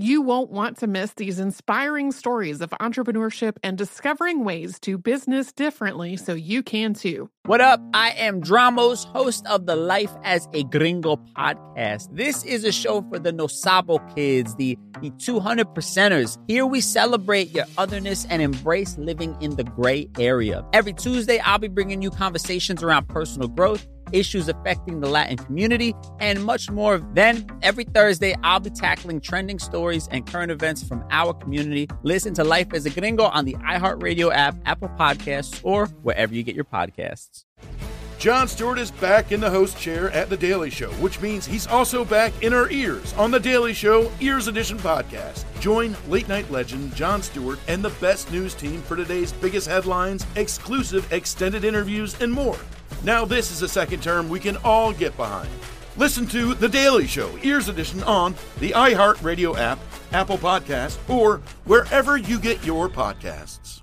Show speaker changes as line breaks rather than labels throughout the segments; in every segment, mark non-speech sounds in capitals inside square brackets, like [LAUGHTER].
You won't want to miss these inspiring stories of entrepreneurship and discovering ways to business differently so you can too.
What up? I am Dramos, host of the Life as a Gringo podcast. This is a show for the Nosabo kids, the, the 200 percenters. Here we celebrate your otherness and embrace living in the gray area. Every Tuesday, I'll be bringing you conversations around personal growth issues affecting the Latin community, and much more. Then, every Thursday, I'll be tackling trending stories and current events from our community. Listen to Life as a Gringo on the iHeartRadio app, Apple Podcasts, or wherever you get your podcasts.
Jon Stewart is back in the host chair at The Daily Show, which means he's also back in our ears on The Daily Show Ears Edition podcast. Join late night legend Jon Stewart and the best news team for today's biggest headlines, exclusive extended interviews, and more. Now, this is a second term we can all get behind. Listen to The Daily Show, Ears Edition, on the iHeartRadio app, Apple Podcasts, or wherever you get your podcasts.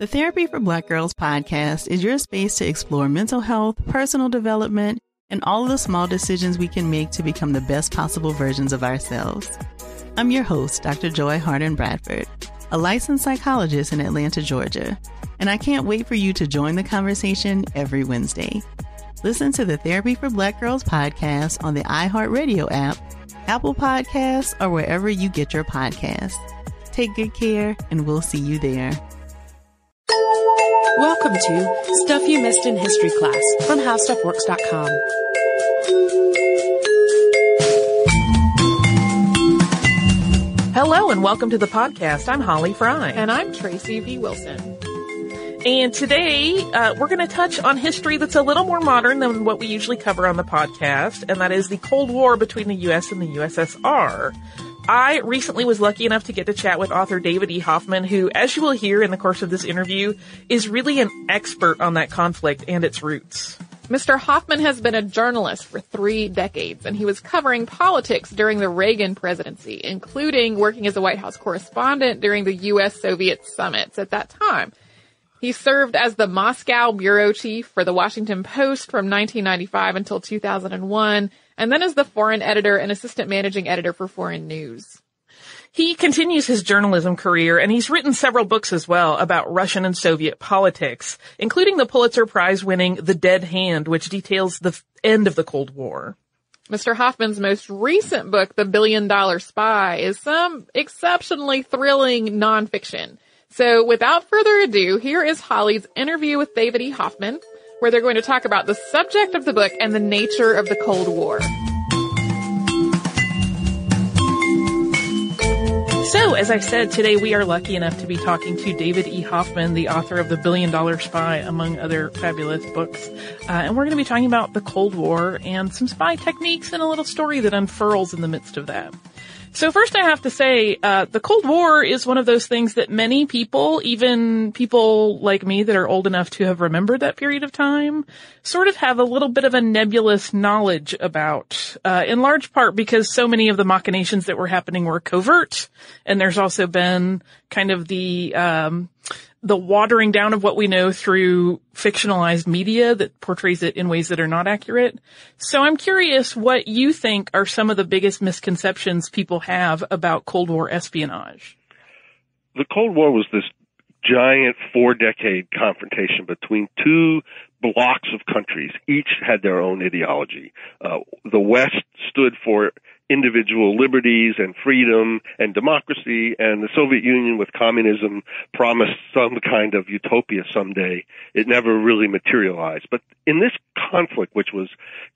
The Therapy for Black Girls podcast is your space to explore mental health, personal development, and all of the small decisions we can make to become the best possible versions of ourselves. I'm your host, Dr. Joy Harden Bradford, a licensed psychologist in Atlanta, Georgia and I can't wait for you to join the conversation every Wednesday. Listen to the Therapy for Black Girls podcast on the iHeartRadio app, Apple Podcasts, or wherever you get your podcasts. Take good care, and we'll see you there.
Welcome to Stuff You Missed in History Class from HowStuffWorks.com.
Hello and welcome to the podcast. I'm Holly Fry.
And I'm Tracy V. Wilson.
And today, uh, we're going to touch on history that's a little more modern than what we usually cover on the podcast, and that is the Cold War between the U.S. and the USSR. I recently was lucky enough to get to chat with author David E. Hoffman, who, as you will hear in the course of this interview, is really an expert on that conflict and its roots.
Mr. Hoffman has been a journalist for three decades, and he was covering politics during the Reagan presidency, including working as a White House correspondent during the U.S. Soviet summits at that time. He served as the Moscow bureau chief for the Washington Post from 1995 until 2001, and then as the foreign editor and assistant managing editor for Foreign News.
He continues his journalism career and he's written several books as well about Russian and Soviet politics, including the Pulitzer Prize winning The Dead Hand, which details the end of the Cold War.
Mr. Hoffman's most recent book, The Billion Dollar Spy, is some exceptionally thrilling nonfiction. So without further ado, here is Holly's interview with David E. Hoffman, where they're going to talk about the subject of the book and the nature of the Cold War.
So, as I said, today we are lucky enough to be talking to David E. Hoffman, the author of The Billion Dollar Spy, among other fabulous books. Uh, and we're going to be talking about the Cold War and some spy techniques and a little story that unfurls in the midst of that. So first I have to say, uh, the Cold War is one of those things that many people, even people like me that are old enough to have remembered that period of time, sort of have a little bit of a nebulous knowledge about, uh, in large part because so many of the machinations that were happening were covert, and there's also been kind of the, um, the watering down of what we know through fictionalized media that portrays it in ways that are not accurate. So I'm curious what you think are some of the biggest misconceptions people have about Cold War espionage.
The Cold War was this giant four decade confrontation between two blocs of countries. Each had their own ideology. Uh, the West stood for individual liberties and freedom and democracy, and the Soviet Union with communism promised some kind of utopia someday. It never really materialized. But in this conflict, which was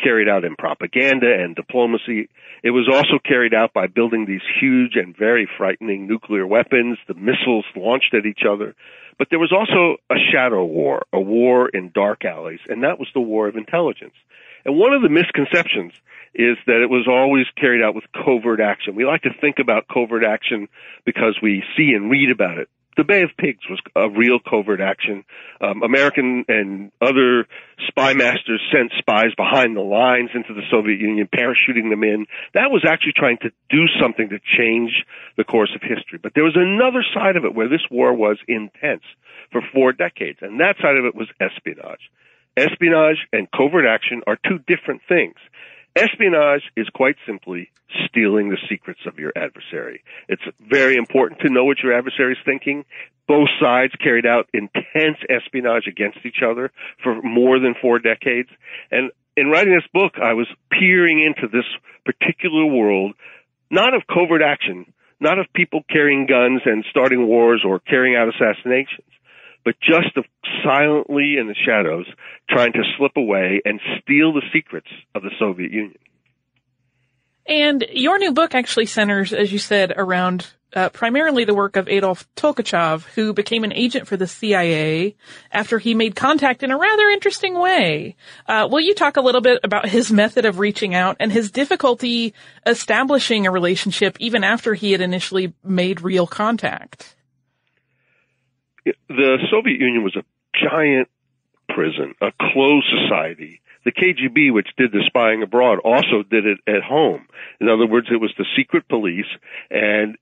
carried out in propaganda and diplomacy, it was also carried out by building these huge and very frightening nuclear weapons, the missiles launched at each other. But there was also a shadow war, a war in dark alleys, and that was the war of intelligence. And one of the misconceptions is that it was always carried out with covert action. We like to think about covert action because we see and read about it the Bay of Pigs was a real covert action. Um, American and other spy masters sent spies behind the lines into the Soviet Union, parachuting them in. That was actually trying to do something to change the course of history. But there was another side of it where this war was intense for four decades, and that side of it was espionage. Espionage and covert action are two different things. Espionage is quite simply stealing the secrets of your adversary. It's very important to know what your adversary is thinking. Both sides carried out intense espionage against each other for more than four decades. And in writing this book, I was peering into this particular world, not of covert action, not of people carrying guns and starting wars or carrying out assassinations, but just silently in the shadows trying to slip away and steal the secrets of the Soviet Union.
And your new book actually centers, as you said, around uh, primarily the work of Adolf Tolkachev, who became an agent for the CIA after he made contact in a rather interesting way. Uh, will you talk a little bit about his method of reaching out and his difficulty establishing a relationship even after he had initially made real contact?
The Soviet Union was a giant prison, a closed society. The KGB, which did the spying abroad, also did it at home. In other words, it was the secret police, and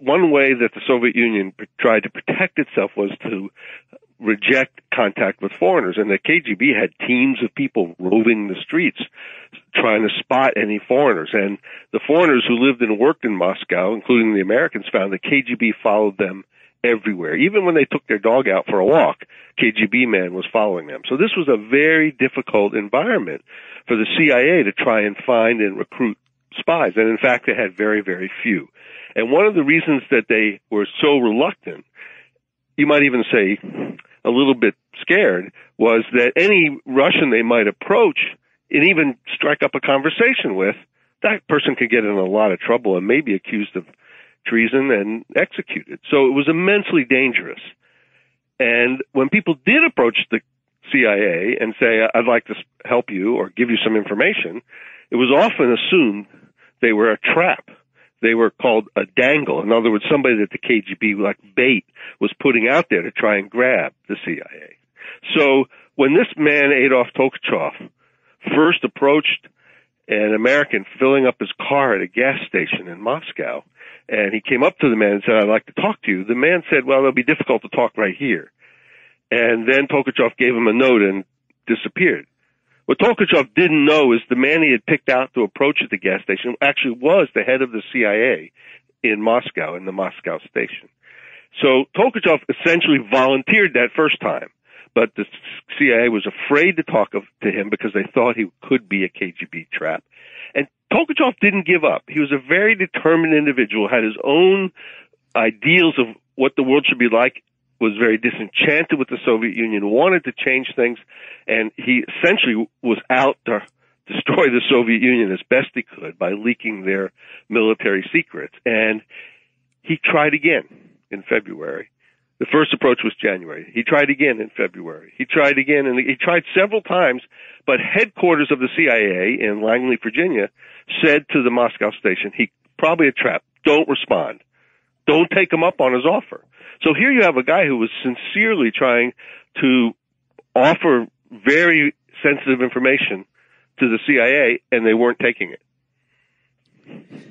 one way that the Soviet Union tried to protect itself was to reject contact with foreigners. And the KGB had teams of people roving the streets trying to spot any foreigners. And the foreigners who lived and worked in Moscow, including the Americans, found the KGB followed them everywhere. Even when they took their dog out for a walk, KGB man was following them. So this was a very difficult environment for the CIA to try and find and recruit spies. And in fact, they had very, very few. And one of the reasons that they were so reluctant, you might even say a little bit scared, was that any Russian they might approach and even strike up a conversation with, that person could get in a lot of trouble and may be accused of treason and executed. So it was immensely dangerous. And when people did approach the CIA and say, I'd like to help you or give you some information, it was often assumed they were a trap. They were called a dangle. In other words, somebody that the KGB, like bait, was putting out there to try and grab the CIA. So when this man, Adolf Tolkachev, first approached an American filling up his car at a gas station in Moscow, and he came up to the man and said, I'd like to talk to you. The man said, well, it'll be difficult to talk right here. And then Tolkachev gave him a note and disappeared. What Tolkachev didn't know is the man he had picked out to approach at the gas station actually was the head of the CIA in Moscow, in the Moscow station. So Tolkachev essentially volunteered that first time, but the CIA was afraid to talk of, to him because they thought he could be a KGB trap. And Tolkachev didn't give up. He was a very determined individual, had his own ideals of what the world should be like, was very disenchanted with the Soviet Union, wanted to change things, and he essentially was out to [LAUGHS] destroy the Soviet Union as best he could by leaking their military secrets. And he tried again in February. The first approach was January. He tried again in February. He tried again, and he tried several times, but headquarters of the CIA in Langley, Virginia, said to the Moscow station, he probably a trap. Don't respond. Don't take him up on his offer. So here you have a guy who was sincerely trying to offer very sensitive information to the CIA, and they weren't taking it.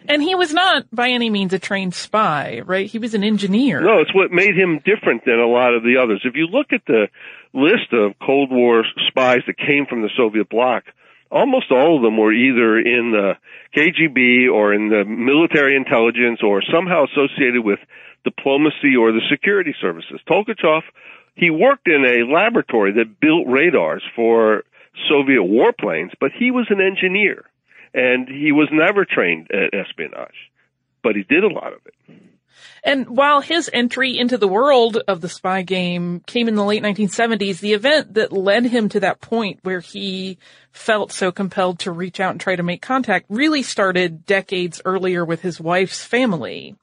And he was not by any means a trained spy, right? He was an engineer.
No, it's what made him different than a lot of the others. If you look at the list of Cold War spies that came from the Soviet bloc, almost all of them were either in the KGB or in the military intelligence or somehow associated with diplomacy or the security services. Tolkachev, he worked in a laboratory that built radars for Soviet warplanes, but he was an engineer and he was never trained at espionage, but he did a lot of it.
And while his entry into the world of the spy game came in the late 1970s, the event that led him to that point where he felt so compelled to reach out and try to make contact really started decades earlier with his wife's family.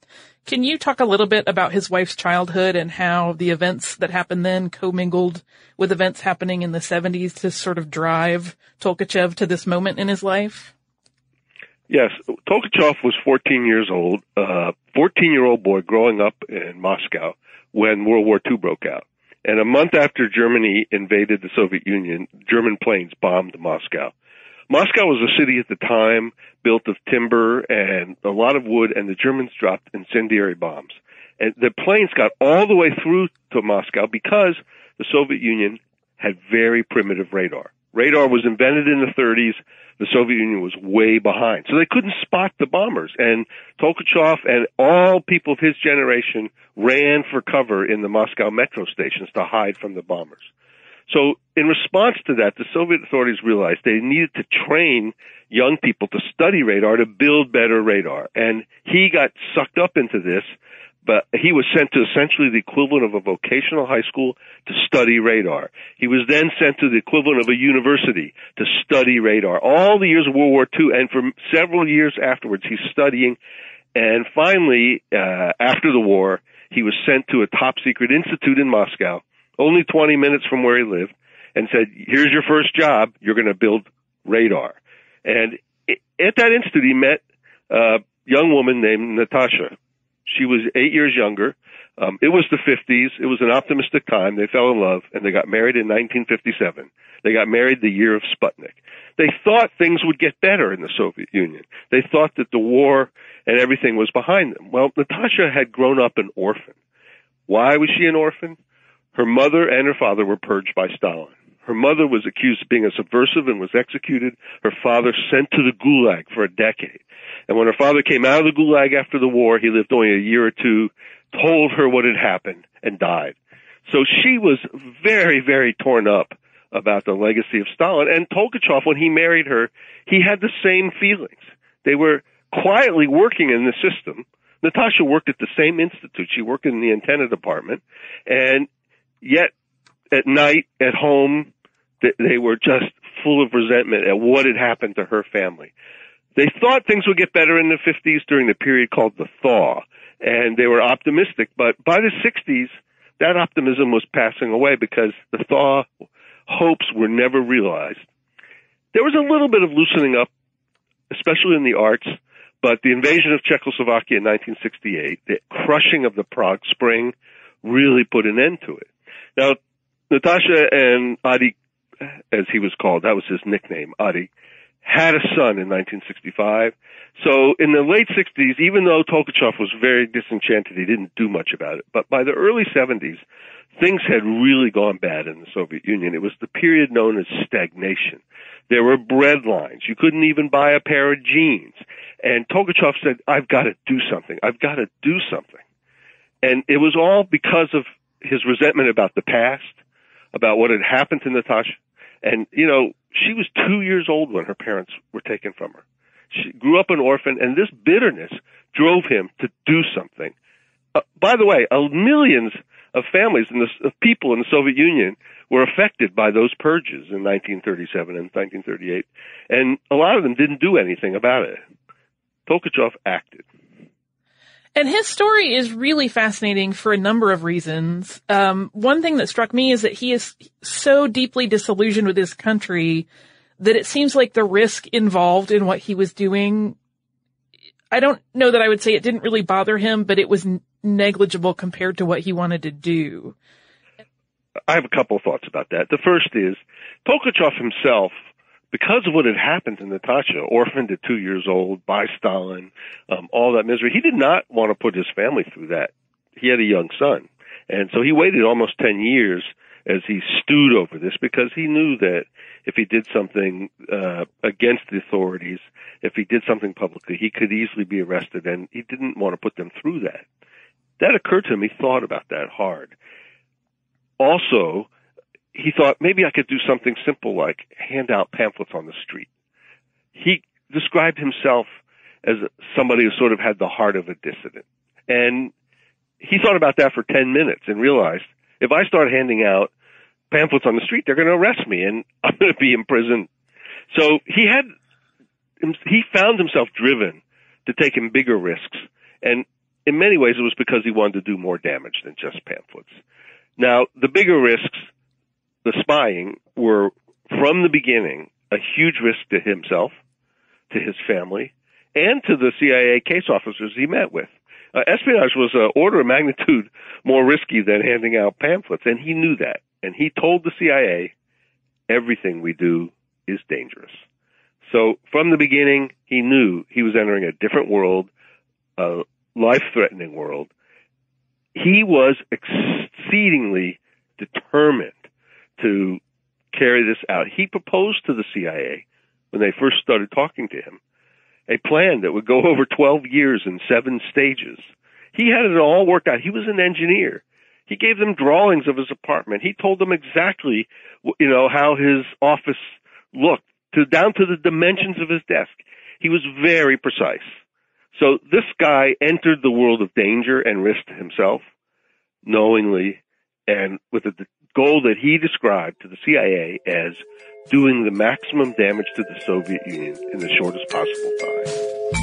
Can you talk a little bit about his wife's childhood and how the events that happened then commingled with events happening in the 70s to sort of drive Tolkachev to this moment in his life?
Yes, Tolkachev was 14 years old, a uh, 14 year old boy growing up in Moscow when World War II broke out. And a month after Germany invaded the Soviet Union, German planes bombed Moscow. Moscow was a city at the time built of timber and a lot of wood, and the Germans dropped incendiary bombs. And the planes got all the way through to Moscow because the Soviet Union had very primitive radar. Radar was invented in the 30s. The Soviet Union was way behind. So they couldn't spot the bombers. And Tolkachev and all people of his generation ran for cover in the Moscow metro stations to hide from the bombers. So in response to that, the Soviet authorities realized they needed to train young people to study radar to build better radar. And he got sucked up into this but he was sent to essentially the equivalent of a vocational high school to study radar. He was then sent to the equivalent of a university to study radar. All the years of World War II and for several years afterwards, he's studying. And finally, uh, after the war, he was sent to a top secret institute in Moscow, only 20 minutes from where he lived, and said, here's your first job. You're going to build radar. And at that institute, he met a young woman named Natasha she was eight years younger. Um, it was the 50s. It was an optimistic time. They fell in love and they got married in 1957. They got married the year of Sputnik. They thought things would get better in the Soviet Union. They thought that the war and everything was behind them. Well, Natasha had grown up an orphan. Why was she an orphan? Her mother and her father were purged by Stalin. Her mother was accused of being a subversive and was executed. Her father sent to the Gulag for a decade. And when her father came out of the Gulag after the war, he lived only a year or two, told her what had happened, and died. So she was very, very torn up about the legacy of Stalin. And Tolkachev, when he married her, he had the same feelings. They were quietly working in the system. Natasha worked at the same institute. She worked in the antenna department. And yet, at night, at home, they were just full of resentment at what had happened to her family. They thought things would get better in the 50s during the period called the thaw, and they were optimistic. But by the 60s, that optimism was passing away because the thaw hopes were never realized. There was a little bit of loosening up, especially in the arts, but the invasion of Czechoslovakia in 1968, the crushing of the Prague Spring, really put an end to it. Now, Natasha and Adi, as he was called, that was his nickname, Adi, had a son in 1965. So in the late 60s, even though Tolkachev was very disenchanted, he didn't do much about it. But by the early 70s, things had really gone bad in the Soviet Union. It was the period known as stagnation. There were bread lines. You couldn't even buy a pair of jeans. And Tolkachev said, I've got to do something. I've got to do something. And it was all because of his resentment about the past, about what had happened to Natasha. And, you know, she was two years old when her parents were taken from her. She grew up an orphan, and this bitterness drove him to do something. Uh, by the way, uh, millions of families and of people in the Soviet Union were affected by those purges in 1937 and 1938, and a lot of them didn't do anything about it. Tolkachev acted.
And his story is really fascinating for a number of reasons. Um, one thing that struck me is that he is so deeply disillusioned with his country that it seems like the risk involved in what he was doing. I don't know that I would say it didn't really bother him, but it was negligible compared to what he wanted to do.
I have a couple of thoughts about that. The first is Tolkachev himself because of what had happened to Natasha, orphaned at two years old by Stalin, um, all that misery, he did not want to put his family through that. He had a young son. And so he waited almost 10 years as he stewed over this because he knew that if he did something uh, against the authorities, if he did something publicly, he could easily be arrested, and he didn't want to put them through that. That occurred to him. He thought about that hard. Also, he thought maybe I could do something simple like hand out pamphlets on the street. He described himself as somebody who sort of had the heart of a dissident. And he thought about that for 10 minutes and realized if I start handing out pamphlets on the street, they're going to arrest me and [LAUGHS] I'm going to be in prison. So he had, he found himself driven to taking bigger risks. And in many ways, it was because he wanted to do more damage than just pamphlets. Now, the bigger risks the spying were from the beginning a huge risk to himself, to his family, and to the CIA case officers he met with. Uh, espionage was an order of magnitude more risky than handing out pamphlets, and he knew that. And he told the CIA, everything we do is dangerous. So from the beginning, he knew he was entering a different world, a life-threatening world. He was exceedingly determined to carry this out. He proposed to the CIA when they first started talking to him a plan that would go [LAUGHS] over 12 years in seven stages. He had it all worked out. He was an engineer. He gave them drawings of his apartment. He told them exactly, you know, how his office looked to down to the dimensions of his desk. He was very precise. So this guy entered the world of danger and risk himself knowingly and with a goal that he described to the CIA as doing the maximum damage to the Soviet Union in the shortest possible time.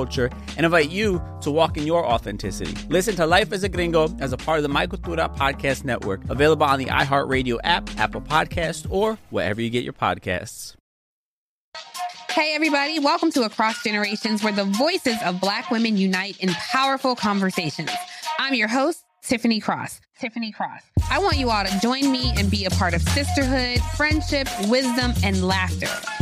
culture and invite you to walk in your authenticity. Listen to Life as a Gringo as a part of the My Cultura Podcast Network, available on the iHeartRadio app, Apple Podcast, or wherever you get your podcasts.
Hey, everybody, welcome to Across Generations, where the voices of Black women unite in powerful conversations. I'm your host, Tiffany Cross. Tiffany Cross. I want you all to join me and be a part of sisterhood, friendship, wisdom, and laughter.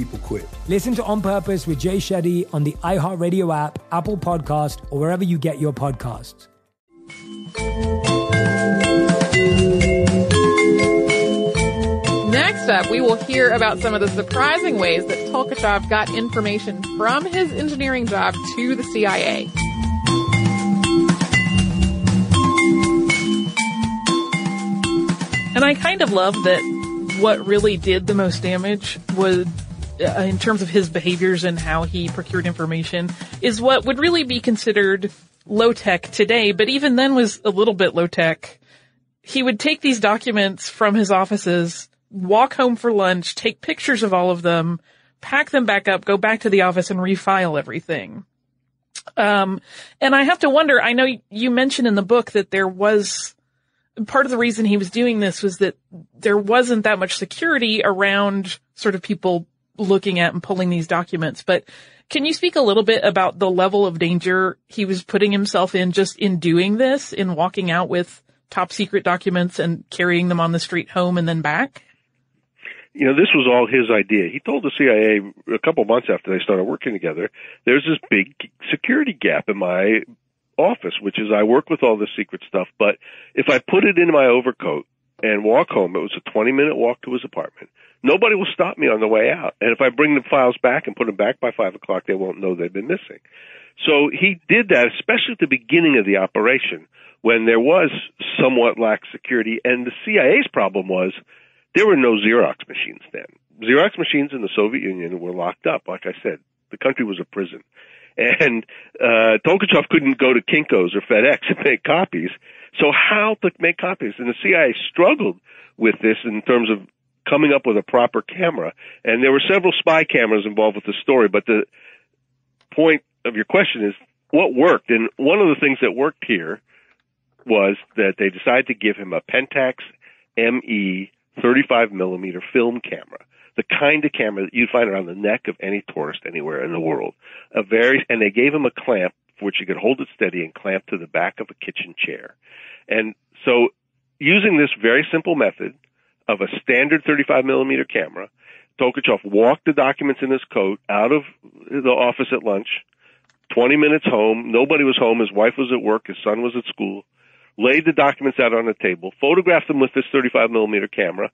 People quit.
Listen to On Purpose with Jay Shetty on the iHeartRadio app, Apple Podcast, or wherever you get your podcasts.
Next up, we will hear about some of the surprising ways that Tolkachev got information from his engineering job to the CIA.
And I kind of love that what really did the most damage was uh, in terms of his behaviors and how he procured information is what would really be considered low tech today, but even then was a little bit low tech. He would take these documents from his offices, walk home for lunch, take pictures of all of them, pack them back up, go back to the office and refile everything. Um, and I have to wonder, I know you mentioned in the book that there was part of the reason he was doing this was that there wasn't that much security around sort of people looking at and pulling these documents. But can you speak a little bit about the level of danger he was putting himself in just in doing this, in walking out with top secret documents and carrying them on the street home and then back?
You know, this was all his idea. He told the CIA a couple months after they started working together, there's this big security gap in my office, which is I work with all this secret stuff, but if I put it in my overcoat and walk home, it was a 20 minute walk to his apartment. Nobody will stop me on the way out. And if I bring the files back and put them back by five o'clock, they won't know they've been missing. So he did that, especially at the beginning of the operation when there was somewhat lax security. And the CIA's problem was there were no Xerox machines then. Xerox machines in the Soviet Union were locked up. Like I said, the country was a prison. And uh, Tolkachev couldn't go to Kinko's or FedEx and make copies. So how to make copies? And the CIA struggled with this in terms of coming up with a proper camera. And there were several spy cameras involved with the story, but the point of your question is what worked? And one of the things that worked here was that they decided to give him a Pentax ME 35 millimeter film camera the kind of camera that you'd find around the neck of any tourist anywhere in the world. A very, and they gave him a clamp which he could hold it steady and clamp to the back of a kitchen chair. And so using this very simple method of a standard 35 millimeter camera, Tolkachev walked the documents in his coat out of the office at lunch, 20 minutes home. Nobody was home. His wife was at work. His son was at school. Laid the documents out on the table, photographed them with this 35 millimeter camera,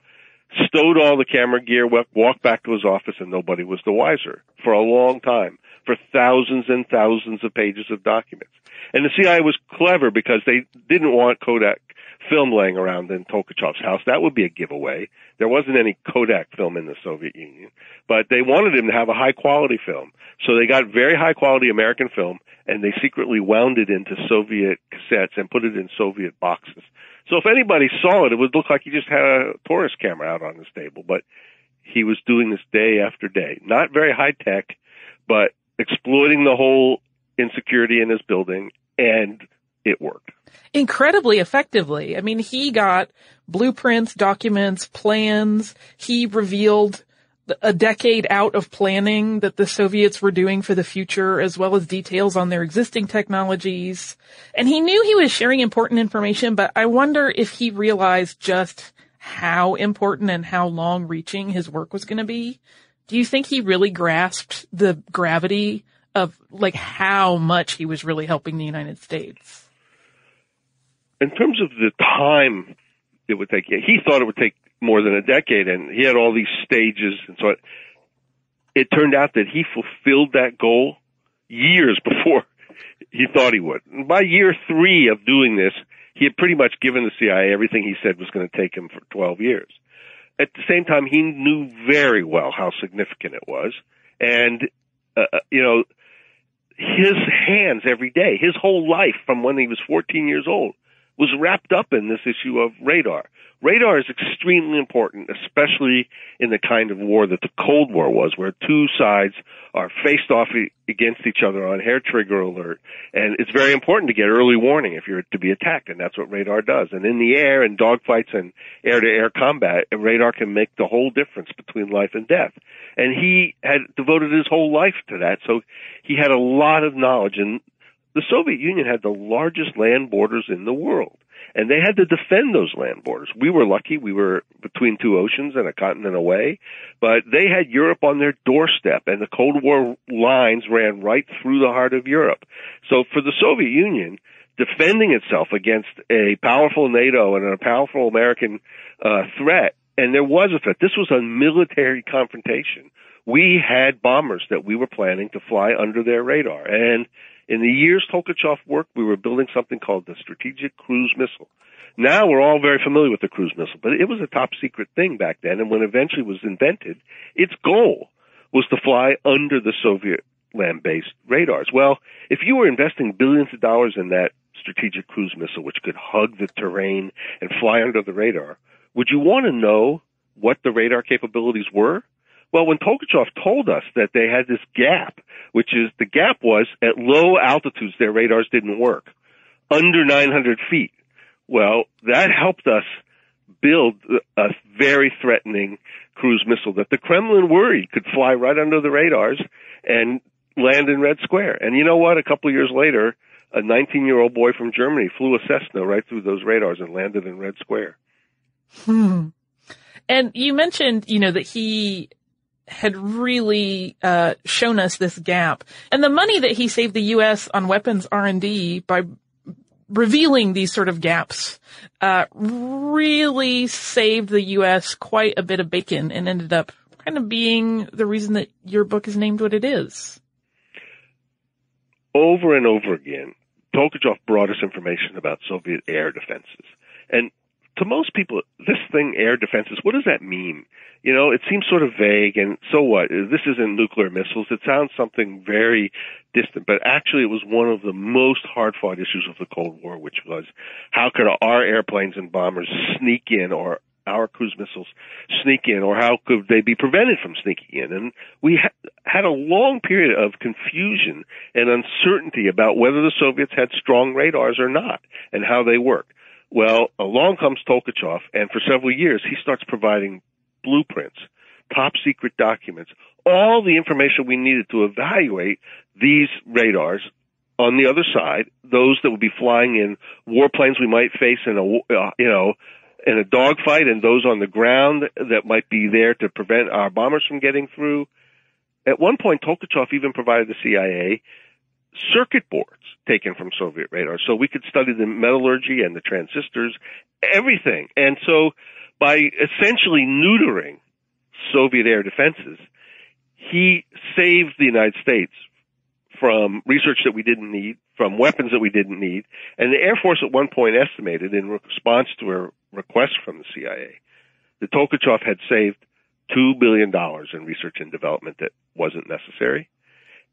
stowed all the camera gear, walked back to his office, and nobody was the wiser for a long time, for thousands and thousands of pages of documents. And the CIA was clever because they didn't want Kodak film laying around in Tolkachev's house. That would be a giveaway. There wasn't any Kodak film in the Soviet Union, but they wanted him to have a high quality film. So they got very high quality American film and they secretly wound it into Soviet cassettes and put it in Soviet boxes. So if anybody saw it, it would look like he just had a tourist camera out on his table, but he was doing this day after day. Not very high tech, but exploiting the whole insecurity in his building and it worked.
Incredibly effectively. I mean, he got blueprints, documents, plans. He revealed a decade out of planning that the Soviets were doing for the future, as well as details on their existing technologies. And he knew he was sharing important information, but I wonder if he realized just how important and how long reaching his work was going to be. Do you think he really grasped the gravity of like how much he was really helping the United States?
In terms of the time it would take, he thought it would take more than a decade, and he had all these stages, and so it, turned out that he fulfilled that goal years [LAUGHS] before he thought he would. And by year three of doing this, he had pretty much given the CIA everything he said was going to take him for 12 years. At the same time, he knew very well how significant it was, and uh, uh you know, his hands every day, his whole life from when he was 14 years old, was wrapped up in this issue of radar. Radar is extremely important, especially in the kind of war that the Cold War was, where two sides are faced off against each other on hair trigger alert. And it's very important to get early warning if you're to be attacked, and that's what radar does. And in the air, in dogfights and air to air combat, radar can make the whole difference between life and death. And he had devoted his whole life to that, so he had a lot of knowledge and the Soviet Union had the largest land borders in the world. And they had to defend those land borders. We were lucky. We were between two oceans and a continent away. But they had Europe on their doorstep and the Cold War lines ran right through the heart of Europe. So for the Soviet Union, defending itself against a powerful NATO and a powerful American uh, threat, and there was a threat. This was a military confrontation. We had bombers that we were planning to fly under their radar, and in the years Tolkachev worked, we were building something called the Strategic Cruise Missile. Now we're all very familiar with the cruise missile, but it was a top secret thing back then. And when eventually was invented, its goal was to fly under the Soviet land-based radars. Well, if you were investing billions of dollars in that strategic cruise missile, which could hug the terrain and fly under the radar, would you want to know what the radar capabilities were? Well, when Tolkachev told us that they had this gap, which is the gap was at low altitudes, their radars didn't work. Under 900 feet. Well, that helped us build a very threatening cruise missile that the Kremlin worried could fly right under the radars and land in Red Square. And you know what? A couple of years later, a 19 year old boy from Germany flew a Cessna right through those radars and landed in Red Square.
Hmm. And you mentioned, you know, that he had really uh, shown us this gap, and the money that he saved the U.S. on weapons R and D by revealing these sort of gaps uh, really saved the U.S. quite a bit of bacon, and ended up kind of being the reason that your book is named what it is.
Over and over again, Tolkachev brought us information about Soviet air defenses, and to most people, this thing, air defenses, what does that mean? You know, it seems sort of vague and so what? This isn't nuclear missiles. It sounds something very distant, but actually it was one of the most hard fought issues of the Cold War, which was how could our airplanes and bombers sneak in or our cruise missiles sneak in or how could they be prevented from sneaking in? And we ha- had a long period of confusion and uncertainty about whether the Soviets had strong radars or not and how they worked. Well, along comes Tolkachev, and for several years he starts providing blueprints, top secret documents, all the information we needed to evaluate these radars on the other side, those that would be flying in warplanes we might face in a, uh, you know, in a dogfight and those on the ground that might be there to prevent our bombers from getting through. At one point, Tolkachev even provided the CIA circuit boards taken from Soviet radar. So we could study the metallurgy and the transistors, everything. And so by essentially neutering Soviet air defenses, he saved the United States from research that we didn't need, from weapons that we didn't need. And the Air Force at one point estimated in response to a request from the CIA that Tolkachev had saved $2 billion in research and development that wasn't necessary.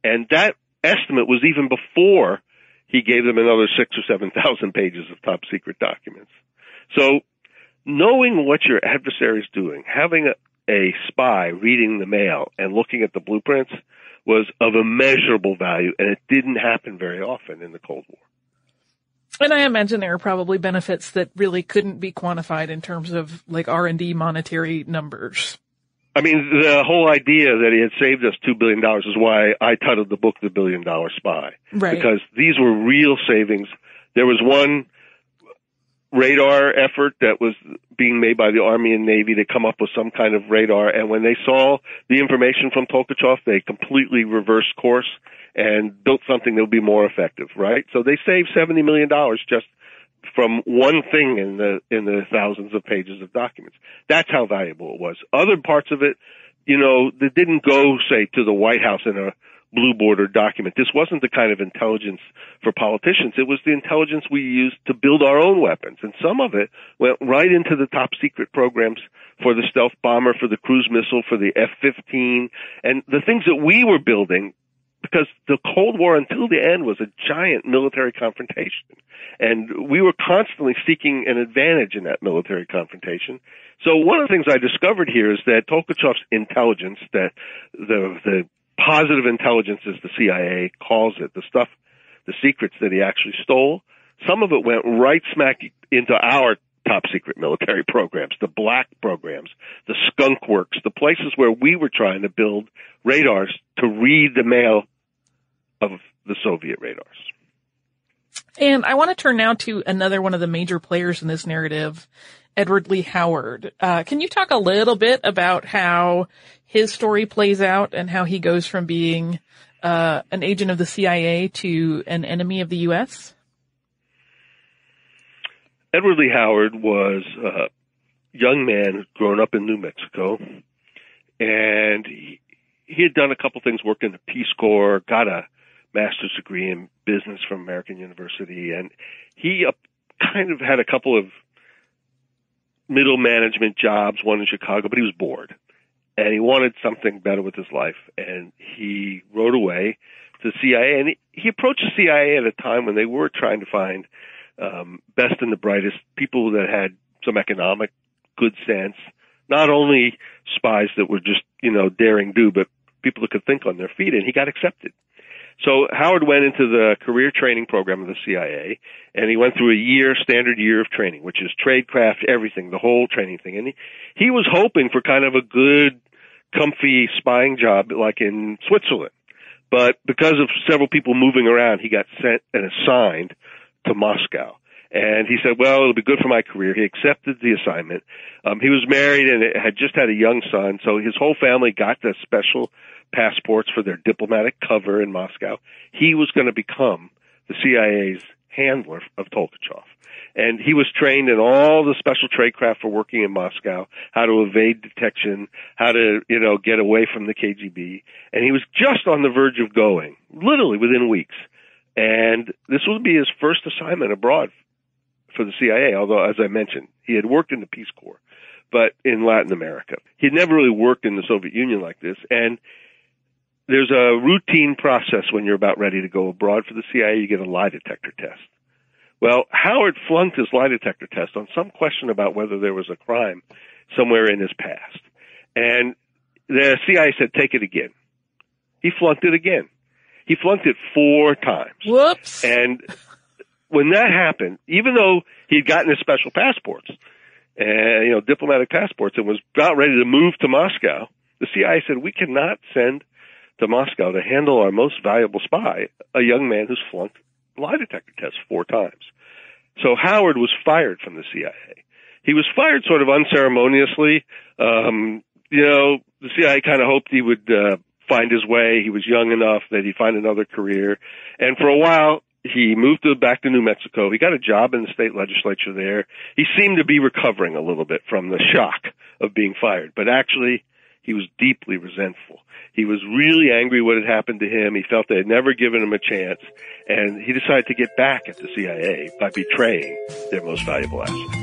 And that estimate was even before he gave them another six or seven thousand pages of top secret documents. So knowing what your adversary is doing, having a, a spy reading the mail and looking at the blueprints was of immeasurable value and it didn't happen very often in the Cold War.
And I imagine there are probably benefits that really couldn't be quantified in terms of like R&D monetary numbers.
I mean, the whole idea that he had saved us two billion dollars is why I titled the book "The Billion Dollar Spy,"
right?
Because these were real savings. There was one radar effort that was being made by the Army and Navy to come up with some kind of radar, and when they saw the information from Tolkachev, they completely reversed course and built something that would be more effective. Right? So they saved seventy million dollars just from one thing in the in the thousands of pages of documents. That's how valuable it was. Other parts of it, you know, that didn't go say to the White House in a blue border document. This wasn't the kind of intelligence for politicians. It was the intelligence we used to build our own weapons. And some of it went right into the top secret programs for the stealth bomber, for the cruise missile, for the F-15. And the things that we were building because the Cold War until the end was a giant military confrontation. And we were constantly seeking an advantage in that military confrontation. So one of the things I discovered here is that Tolkachev's intelligence, that the, the positive intelligence as the CIA calls it, the stuff, the secrets that he actually stole, some of it went right smack into our top secret military [LAUGHS] programs, the black programs, the skunk works, the places where we were trying to build radars to read the mail of the Soviet radars.
And I want to turn now to another one of the major players in this narrative, Edward Lee Howard. Uh, can you talk a little bit about how his story plays out and how he goes from being uh, an agent of the CIA to an enemy of the U.S.?
Edward Lee Howard was a young man who'd grown up in New Mexico, and he, he had done a couple things, worked in the Peace Corps, got a master's degree in business from American University, and he uh, kind of had a couple of middle management jobs, one in Chicago, but he was bored. And he wanted something better with his life, and he wrote away to CIA. And he, he approached the CIA at a time when they were trying to find um, best and the brightest people that had some economic good sense, not only spies that were just you know daring do, but people that could think on their feet. And he got accepted. So Howard went into the career training program of the CIA, and he went through a year, standard year of training, which is tradecraft, everything, the whole training thing. And he, he was hoping for kind of a good, comfy spying job like in Switzerland. But because of several people moving around, he got sent and assigned to Moscow. And he said, well, it'll be good for my career. He accepted the assignment. Um, he was married and had just had a young son, so his whole family got the special passports for their diplomatic cover in Moscow. He was going to become the CIA's handler of Tolkachev. And he was trained in all the special tradecraft for working in Moscow, how to evade detection, how to, you know, get away from the KGB. And he was just on the verge of going, literally within weeks. And this would be his first assignment abroad for the CIA, although, as I mentioned, he had worked in the Peace Corps, but in Latin America. He had never really worked in the Soviet Union like this. And there's a routine process when you're about ready to go abroad for the CIA. You get a lie detector test. Well, Howard flunked his lie detector test on some question about whether there was a crime somewhere in his past. And the CIA said, take it again. He flunked it again. He flunked it four times.
Whoops.
And when that happened, even though he had gotten his special passports, and, you know, diplomatic passports and was about ready to move to Moscow, the CIA said, we cannot send to Moscow to handle our most valuable spy, a young man who's flunked lie detector tests four times. So Howard was fired from the CIA. He was fired sort of unceremoniously. Um, you know, the CIA kind of hoped he would uh, find his way. He was young enough that he'd find another career. And for a while, he moved to, back to New Mexico. He got a job in the state legislature there. He seemed to be recovering a little bit from the shock of being fired, but actually he was deeply resentful. He was really angry what had happened to him. He felt they had never given him a chance, and he decided to get back at the CIA by betraying their most valuable asset.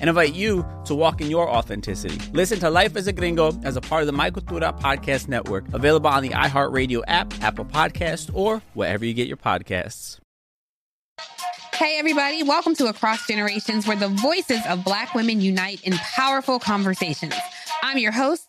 and invite you to walk in your authenticity. Listen to Life as a Gringo as a part of the My Cultura Podcast Network, available on the iHeartRadio app, Apple Podcast, or wherever you get your podcasts.
Hey, everybody, welcome to Across Generations, where the voices of Black women unite in powerful conversations. I'm your host,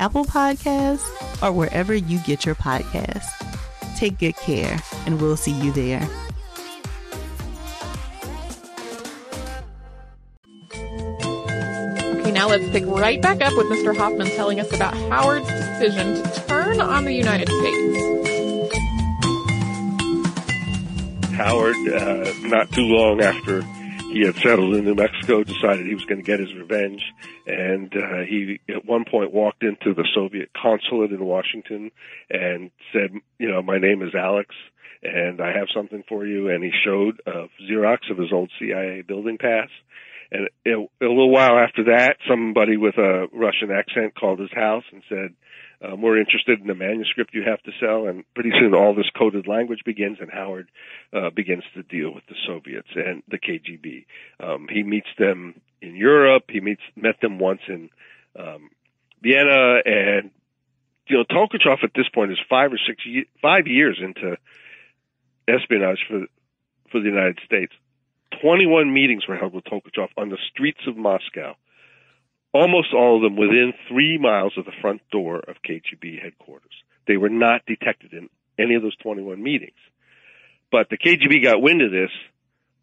Apple Podcasts, or wherever you get your podcasts. Take good care, and we'll see you there.
Okay, now let's pick right back up with Mr. Hoffman telling us about Howard's decision to turn on the United States.
Howard, uh, not too long after he had settled in New Mexico, decided he was going to get his revenge, and uh, he at one point walked into the Soviet consulate in Washington and said, "You know, my name is Alex." And I have something for you. And he showed a Xerox of his old CIA building pass and it, a little while after that, somebody with a Russian accent called his house and said, um, "We're interested in the manuscript you have to sell." And pretty soon, all this coded language begins, and Howard uh, begins to deal with the Soviets and the KGB. Um, he meets them in Europe. He meets met them once in um, Vienna, and you know, Tolkachev at this point is five or six five years into espionage for for the United States. 21 meetings were held with Tolkachev on the streets of Moscow, almost all of them within three miles of the front door of KGB headquarters. They were not detected in any of those 21 meetings. But the KGB got wind of this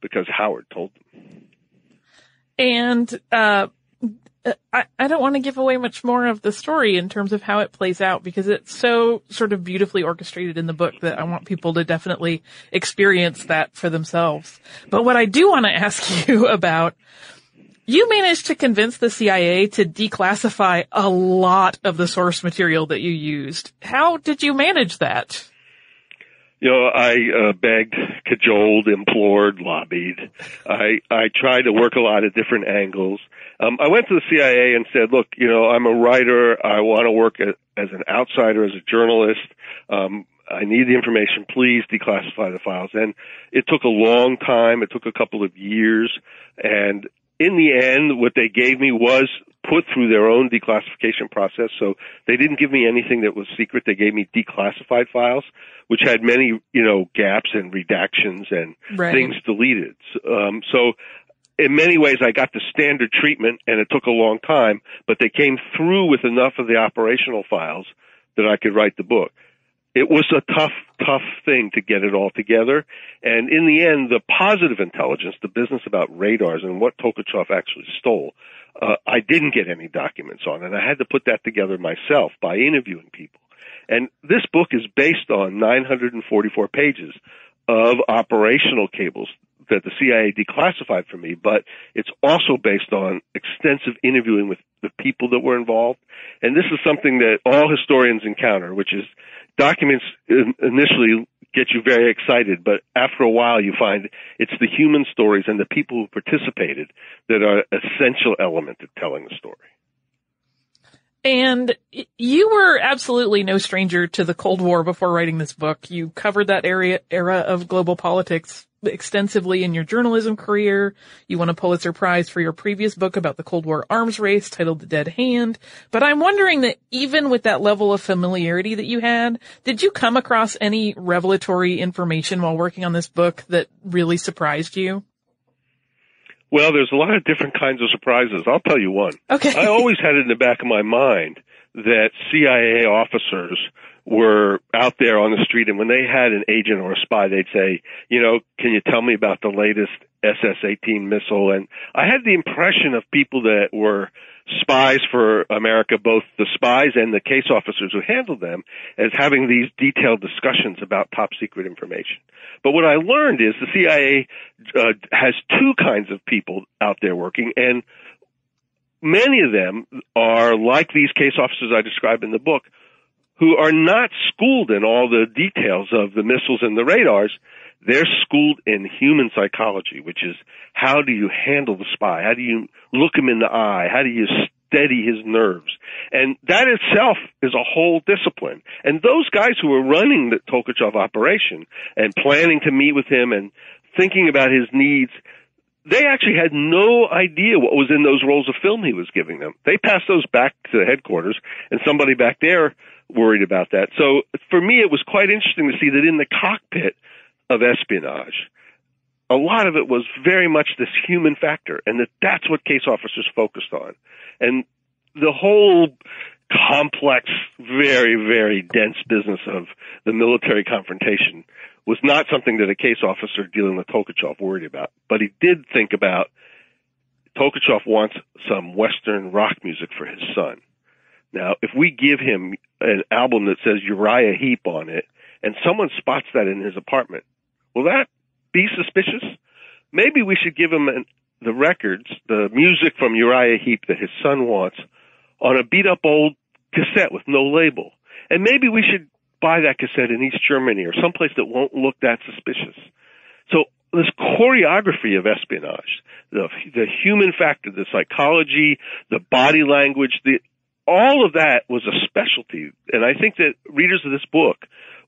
because Howard told them.
And uh, I, I don't want to give away much more of the story in terms of how it plays out because it's so sort of beautifully orchestrated in the book that I want people to definitely experience that for themselves. But what I do want to ask [LAUGHS] you about, you managed to convince the CIA to declassify a lot of the source material that you used. How did you manage that?
you know, I uh, begged, cajoled, implored, lobbied. I I tried to work a lot of different angles. Um, I went to the CIA and said, "Look, you know, I'm a writer. I want to work as, an outsider, as a journalist. Um, I need the information. Please declassify the files." And it took a long time. It took a couple of years, and in the end, what they gave me was put through their own declassification process. So they didn't give me anything that was secret. They gave me declassified files, which had many, you know, gaps and redactions and right. things deleted. Um, so in many ways, I got the standard treatment, and it took a long time, but they came through with enough of the operational files that I could write the book. It was a tough, tough thing to get it all together. And in the end, the positive intelligence, the business about radars and what Tolkachev actually stole, uh, I didn't get any documents on, and I had to put that together myself by interviewing people. And this book is based on 944 pages of operational cables that the CIA declassified for me, but it's also based on extensive interviewing with the people that were involved. And this is something that all historians encounter, which is documents initially get you very excited, but after a while you find it's the human stories and the people who participated that are essential element to telling the story.
And you were absolutely no stranger to the Cold War before writing this book. You covered that area, era of global politics extensively in your journalism career. You won a Pulitzer Prize for your previous book about the Cold War arms race titled The Dead Hand. But I'm wondering that even with that level of familiarity that you had, did you come across any revelatory information while working on this book that really surprised you?
Well, there's a lot of different kinds of surprises. I'll tell you one.
Okay.
I always had it in the back of my mind that CIA officers were out there on the street and when they had an agent or a spy, they'd say, you know, can you tell me about the latest SS-18 missile? And I had the impression of people that were spies for America, both the spies and the case officers who handled them, as having these detailed discussions about top secret information. But what I learned is the CIA uh, has two kinds of people out there working, and many of them are like these case officers I describe in the book, who are not schooled in all the details of the missiles and the radars. They're schooled in human psychology, which is how do you handle the spy? How do you look him in the eye? How do you steady his nerves? And that itself is a whole discipline. And those guys who were running the Tolkachev operation and planning to meet with him and thinking about his needs, they actually had no idea what was in those rolls of film he was giving them. They passed those back to headquarters and somebody back there worried about that. So for me, it was quite interesting to see that in the cockpit of espionage, a lot of it was very much this human factor and that that's what case officers focused on. And the whole complex, very, very dense business of the military confrontation was not something that a case officer dealing with Tolkachev worried about. But he did think about Tolkachev wants some Western rock music for his son. Now, if we give him an album that says Uriah Heep on it, and someone spots that in his apartment, will that be suspicious? Maybe we should give him an, the records, the music from Uriah Heep that his son wants, on a beat up old cassette with no label. And maybe we should buy that cassette in East Germany or someplace that won't look that suspicious. So this choreography of espionage, the, the human factor, the psychology, the body language, the all of that was a specialty. And I think that readers of this book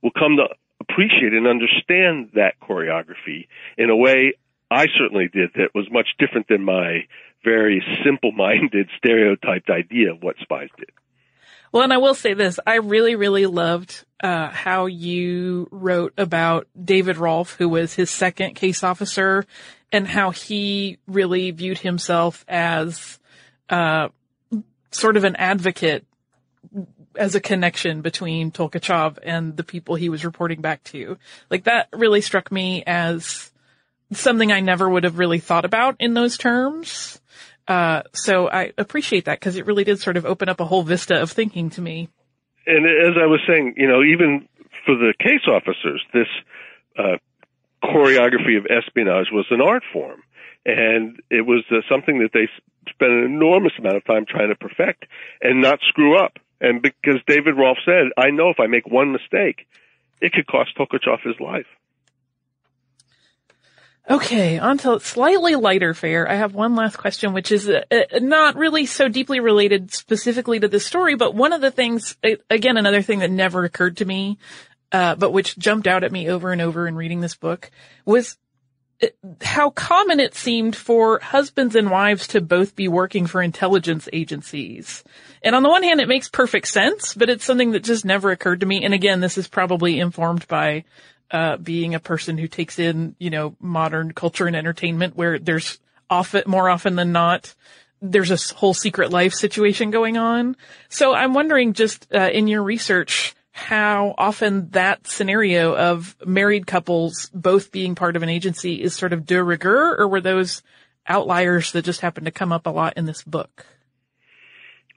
will come to appreciate and understand that choreography in a way I certainly did that was much different than my very simple minded [LAUGHS] stereotyped idea of what spies did.
Well, and I will say this, I really, really loved, uh, how you wrote about David Rolph, who was his second case officer, and how he really viewed himself as, uh, sort of an advocate as a connection between Tolkachev and the people he was reporting back to. Like that really struck me as something I never would have really thought about in those terms. Uh, so I appreciate that because it really did sort of open up a whole vista of thinking to me.
And as I was saying, you know, even for the case officers, this uh, choreography of espionage was an art form, and it was uh, something that they spent an enormous amount of time trying to perfect and not screw up. And because David Rolph said, I know if I make one mistake, it could cost Tolkachev his life.
Okay, on to slightly lighter fare. I have one last question, which is uh, uh, not really so deeply related specifically to the story, but one of the things, again, another thing that never occurred to me, uh, but which jumped out at me over and over in reading this book was how common it seemed for husbands and wives to both be working for intelligence agencies. And on the one hand, it makes perfect sense, but it's something that just never occurred to me. And again, this is probably informed by uh, being a person who takes in, you know, modern culture and entertainment where there's often, more often than not, there's a whole secret life situation going on. So I'm wondering just, uh, in your research, how often that scenario of married couples both being part of an agency is sort of de rigueur, or were those outliers that just happened to come up a lot in this book?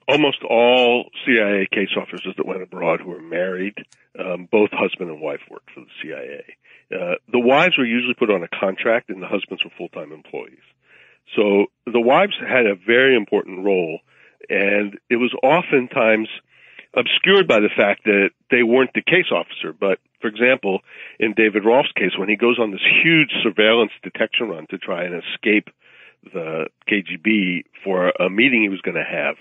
Almost all CIA case officers that went abroad who were married, um, both husband and wife worked for the CIA. Uh, the wives were usually put on a contract and the husbands were full-time employees. So the wives had a very important role and it was oftentimes obscured by the fact that they weren't the case officer. But for example, in David Rolph's case, when he goes on this huge surveillance detection run to try and escape the KGB for a meeting he was going to have,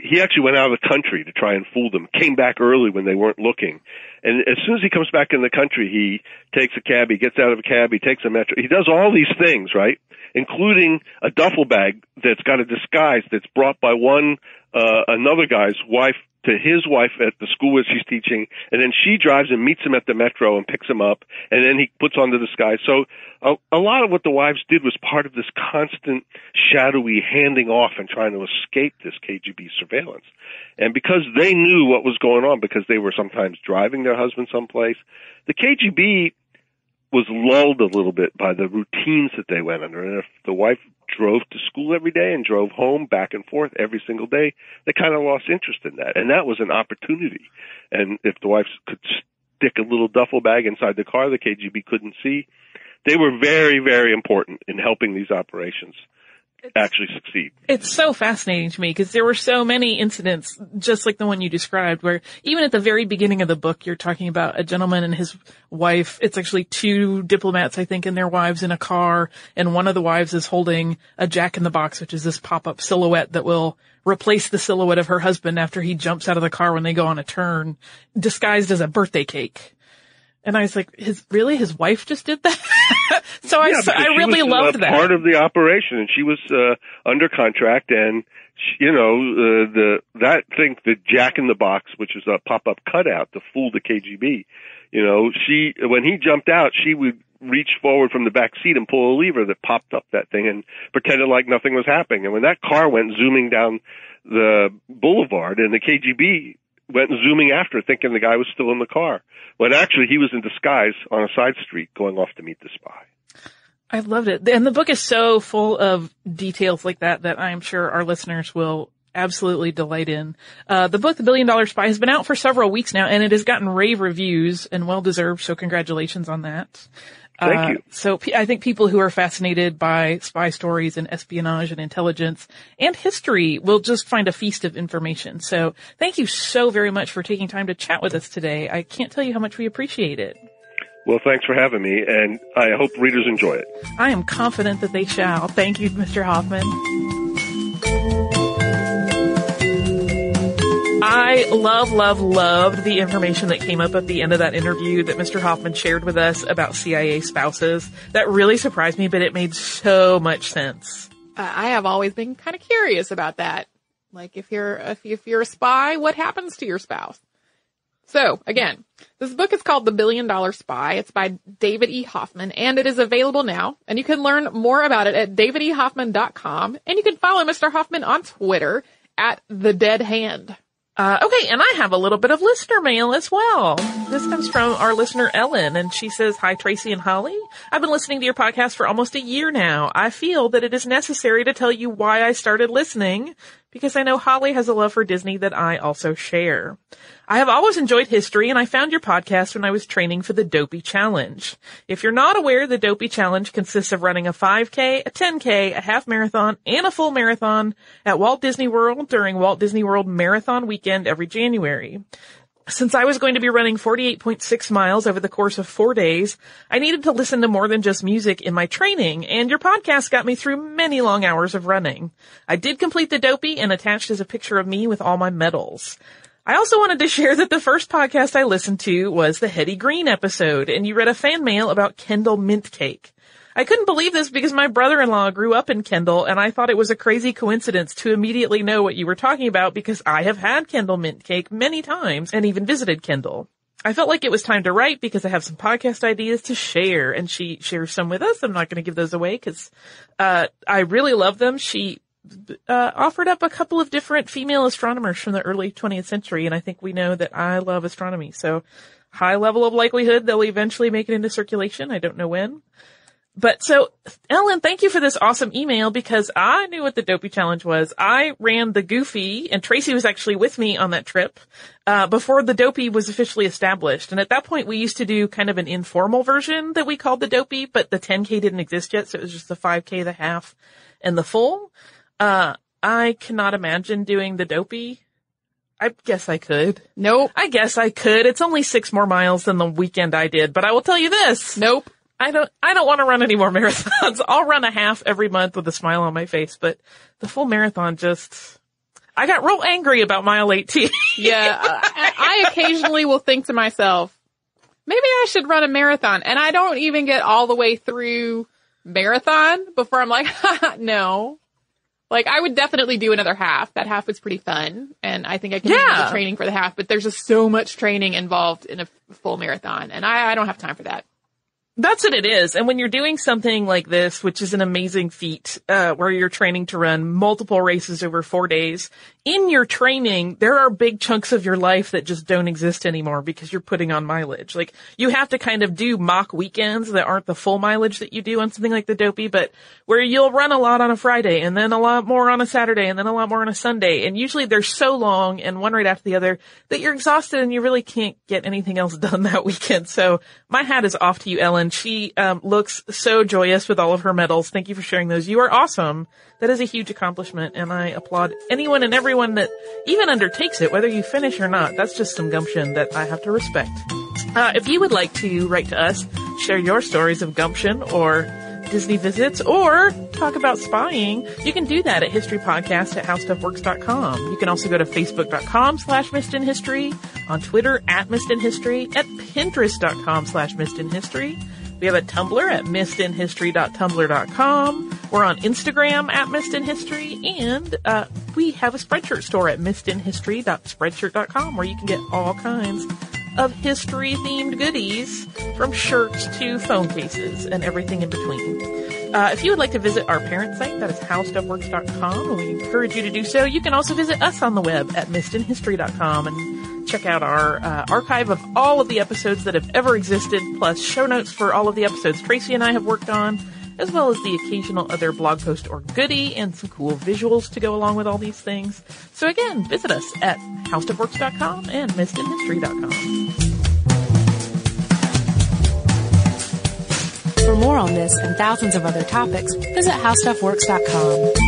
he actually went out of the country to try and fool them, came back early when they weren't looking. And as soon as he comes back in the country, he takes a cab, he gets out of a cab, he takes a metro. He does all these things, right? Including a duffel bag that's got a disguise that's brought by one, uh, another guy's wife to his wife at the school where she's teaching, and then she drives and meets him at the metro and picks him up, and then he puts on the disguise. So a, a lot of what the wives did was part of this constant shadowy handing off and trying to escape this KGB surveillance. And because they knew what was going on, because they were sometimes driving their husband someplace, the KGB was lulled a little bit by the routines that they went under. And if the wife drove to school every day and drove home back and forth every single day, they kind of lost interest in that. And that was an opportunity. And if the wife could stick a little duffel bag inside the car the KGB couldn't see, they were very, very important in helping these operations actually succeed.
It's so fascinating to me because there were so many incidents, just like the one you described, where even at the very beginning of the book, you're talking about a gentleman and his wife. It's actually two diplomats, I think, and their wives in a car, and one of the wives is holding a Jack in the Box, which is this pop-up silhouette that will replace the silhouette of her husband after he jumps out of the car when they go on a turn, disguised as a birthday cake. And I was like, his, really? His wife just did that? [LAUGHS] so
yeah,
I, I really
was,
loved
uh,
that.
Part of the operation, and she was uh, under contract, and she, you know uh, the that thing, the Jack in the Box, which is a pop-up cutout to fool the KGB. You know, she when he jumped out, she would reach forward from the back seat and pull a lever that popped up that thing and pretended like nothing was happening. And when that car went zooming down the boulevard, and the KGB went zooming after, thinking the guy was still in the car, when actually he was in disguise on a side street going off to meet the spy.
I loved it. And the book is so full of details like that that I'm sure our listeners will absolutely delight in. Uh, the book, The Billion Dollar Spy, has been out for several weeks now and it has gotten rave reviews and well deserved, so congratulations on that.
Thank
Uh,
you.
So p- I think people who are fascinated by spy stories and espionage and intelligence and history will just find a feast of information. So thank you so very much for taking time to chat with us today. I can't tell you how much we appreciate it.
Well, thanks for having me, and I hope readers enjoy it.
I am confident that they shall. Thank you, Mr. Hoffman. I love, love, loved the information that came up at the end of that interview that Mr. Hoffman shared with us about CIA spouses. That really surprised me, but it made so much sense.
Uh, I have always been kind of curious about that. Like if you're if, if you're a spy, what happens to your spouse? So again, this book is called The Billion Dollar Spy. It's by David E. Hoffman and it is available now. And you can learn more about it at davidehoffman.com and you can follow Mr. Hoffman on Twitter at The Dead Hand.
Uh, okay, and I have a little bit of listener mail as well. This comes from our listener Ellen, and she says, Hi Tracy and Holly. I've been listening to your podcast for almost a year now. I feel that it is necessary to tell you why I started listening, because I know Holly has a love for Disney that I also share. I have always enjoyed history and I found your podcast when I was training for the Dopey Challenge. If you're not aware, the Dopey Challenge consists of running a 5K, a 10K, a half marathon, and a full marathon at Walt Disney World during Walt Disney World Marathon Weekend every January. Since I was going to be running 48.6 miles over the course of four days, I needed to listen to more than just music in my training, and your podcast got me through many long hours of running. I did complete the dopey and attached is a picture of me with all my medals. I also wanted to share that the first podcast I listened to was the Hetty Green episode, and you read a fan mail about Kendal mint cake. I couldn't believe this because my brother-in-law grew up in Kendal and I thought it was a crazy coincidence to immediately know what you were talking about because I have had Kendal mint cake many times and even visited Kendal. I felt like it was time to write because I have some podcast ideas to share and she shares some with us. I'm not going to give those away because, uh, I really love them. She, uh, offered up a couple of different female astronomers from the early 20th century. And I think we know that I love astronomy. So high level of likelihood they'll eventually make it into circulation. I don't know when. But so, Ellen, thank you for this awesome email because I knew what the Dopey Challenge was. I ran the Goofy and Tracy was actually with me on that trip, uh, before the Dopey was officially established. And at that point we used to do kind of an informal version that we called the Dopey, but the 10K didn't exist yet. So it was just the 5K, the half and the full. Uh, I cannot imagine doing the Dopey. I guess I could.
Nope.
I guess I could. It's only six more miles than the weekend I did, but I will tell you this.
Nope.
I don't, I don't want to run any more [LAUGHS] marathons. I'll run a half every month with a smile on my face, but the full marathon just, I got real angry about mile 18. [LAUGHS]
yeah. I, I occasionally will think to myself, maybe I should run a marathon and I don't even get all the way through marathon before I'm like, [LAUGHS] no. Like I would definitely do another half. That half was pretty fun and I think I can
Yeah.
do the training for the half, but there's just so much training involved in a full marathon and I, I don't have time for that.
That's what it is. And when you're doing something like this, which is an amazing feat, uh, where you're training to run multiple races over four days, in your training, there are big chunks of your life that just don't exist anymore because you're putting on mileage. Like, you have to kind of do mock weekends that aren't the full mileage that you do on something like the Dopey, but where you'll run a lot on a Friday and then a lot more on a Saturday and then a lot more on a Sunday. And usually they're so long and one right after the other that you're exhausted and you really can't get anything else done [LAUGHS] that weekend. So my hat is off to you, Ellen. She um, looks so joyous with all of her medals. Thank you for sharing those. You are awesome. That is a huge accomplishment, and I applaud anyone and everyone that even undertakes it, whether you finish or not. That's just some gumption that I have to respect. Uh, if you would like to write to us, share your stories of gumption or Disney visits or talk about spying, you can do that at historypodcast at howstuffworks.com. You can also go to facebook.com slash missedinhistory, on Twitter at missedinhistory, at pinterest.com slash missedinhistory. We have a Tumblr at missedinhistory.tumblr.com. We're on Instagram at missedinhistory, and uh, we have a Spreadshirt store at missedinhistory.spreadshirt.com where you can get all kinds of history themed goodies from shirts to phone cases and everything in between. Uh, if you would like to visit our parent site, that is howstuffworks.com, we encourage you to do so. You can also visit us on the web at missedinhistory.com and check out our uh, archive of all of the episodes that have ever existed, plus show notes for all of the episodes Tracy and I have worked on, as well as the occasional other blog post or goodie and some cool visuals to go along with all these things. So again, visit us at howstuffworks.com and missedinhistory.com.
For more on this and thousands of other topics, visit howstuffworks.com.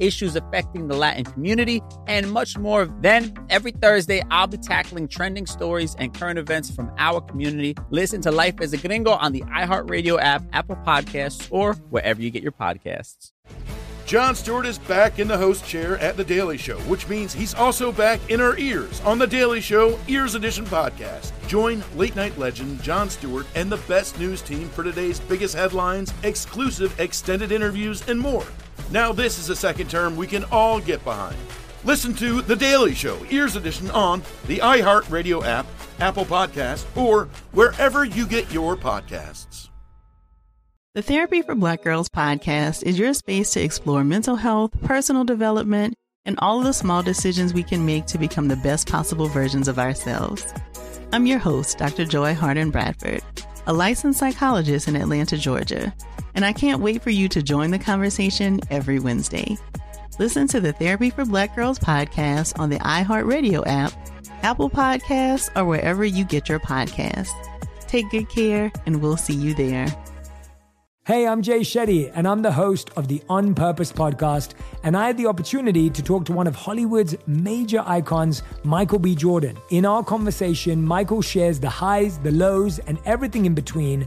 issues affecting the Latin community, and much more. Then, every Thursday, I'll be tackling trending stories and current events from our community. Listen to Life as a Gringo on the iHeartRadio app, Apple Podcasts, or wherever you get your podcasts.
Jon Stewart is back in the host chair at The Daily Show, which means he's also back in our ears on The Daily Show Ears Edition podcast. Join late night legend Jon Stewart and the best news team for today's biggest headlines, exclusive extended interviews, and more. Now, this is a second term we can all get behind. Listen to The Daily Show Ears Edition on the iHeartRadio app, Apple Podcast, or wherever you get your podcasts.
The Therapy for Black Girls podcast is your space to explore mental health, personal development, and all of the small decisions we can make to become the best possible versions of ourselves. I'm your host, Dr. Joy Harden Bradford, a licensed psychologist in Atlanta, Georgia, and I can't wait for you to join the conversation every Wednesday. Listen to the Therapy for Black Girls podcast on the iHeartRadio app, Apple Podcasts, or wherever you get your podcasts. Take good care, and we'll see you there.
Hey, I'm Jay Shetty, and I'm the host of the On Purpose podcast. And I had the opportunity to talk to one of Hollywood's major icons, Michael B. Jordan. In our conversation, Michael shares the highs, the lows, and everything in between,